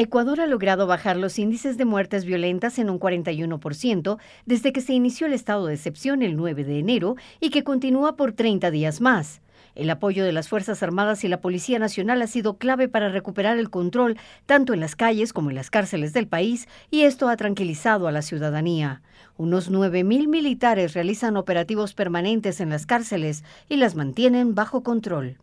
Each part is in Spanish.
Ecuador ha logrado bajar los índices de muertes violentas en un 41% desde que se inició el estado de excepción el 9 de enero y que continúa por 30 días más. El apoyo de las Fuerzas Armadas y la Policía Nacional ha sido clave para recuperar el control tanto en las calles como en las cárceles del país y esto ha tranquilizado a la ciudadanía. Unos 9.000 militares realizan operativos permanentes en las cárceles y las mantienen bajo control.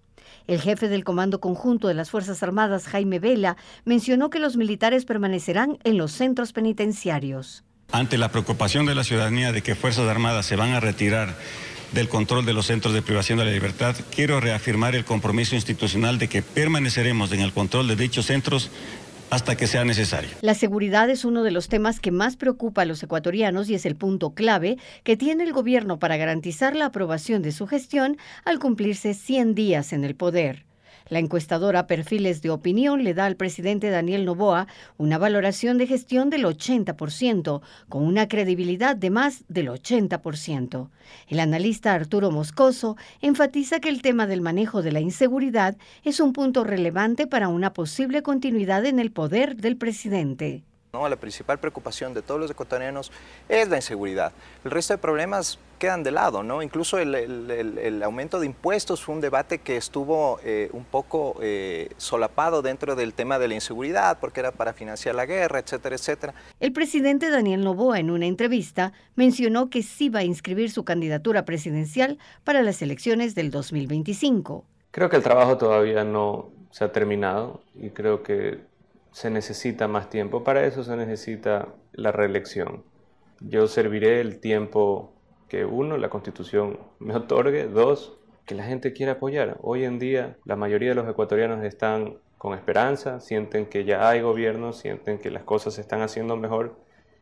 El jefe del Comando Conjunto de las Fuerzas Armadas, Jaime Vela, mencionó que los militares permanecerán en los centros penitenciarios. Ante la preocupación de la ciudadanía de que Fuerzas Armadas se van a retirar del control de los centros de privación de la libertad, quiero reafirmar el compromiso institucional de que permaneceremos en el control de dichos centros hasta que sea necesario. La seguridad es uno de los temas que más preocupa a los ecuatorianos y es el punto clave que tiene el gobierno para garantizar la aprobación de su gestión al cumplirse 100 días en el poder. La encuestadora Perfiles de Opinión le da al presidente Daniel Novoa una valoración de gestión del 80%, con una credibilidad de más del 80%. El analista Arturo Moscoso enfatiza que el tema del manejo de la inseguridad es un punto relevante para una posible continuidad en el poder del presidente. La principal preocupación de todos los ecuatorianos es la inseguridad. El resto de problemas quedan de lado, ¿no? Incluso el, aumento de impuestos fue un debate que estuvo eh, un poco eh, solapado dentro del tema de la inseguridad, porque era para financiar la guerra, etcétera, etcétera. El presidente Daniel Novoa en una entrevista mencionó que sí va a inscribir su candidatura presidencial para las elecciones del 2025. Creo que el trabajo todavía no se ha terminado y creo que se necesita más tiempo. Para eso se necesita la reelección. Yo serviré el tiempo que uno, la constitución me otorgue, dos, que la gente quiera apoyar. Hoy en día la mayoría de los ecuatorianos están con esperanza, sienten que ya hay gobierno, sienten que las cosas se están haciendo mejor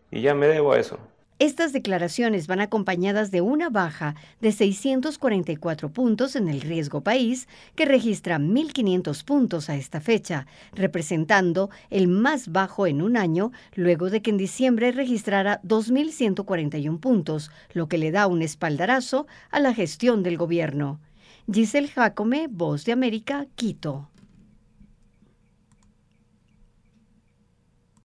y ya me debo a eso. Estas declaraciones van acompañadas de una baja de 644 puntos en el riesgo país, que registra 1.500 puntos a esta fecha, representando el más bajo en un año, luego de que en diciembre registrara 2.141 puntos, lo que le da un espaldarazo a la gestión del gobierno. Giselle Jacome, Voz de América, Quito.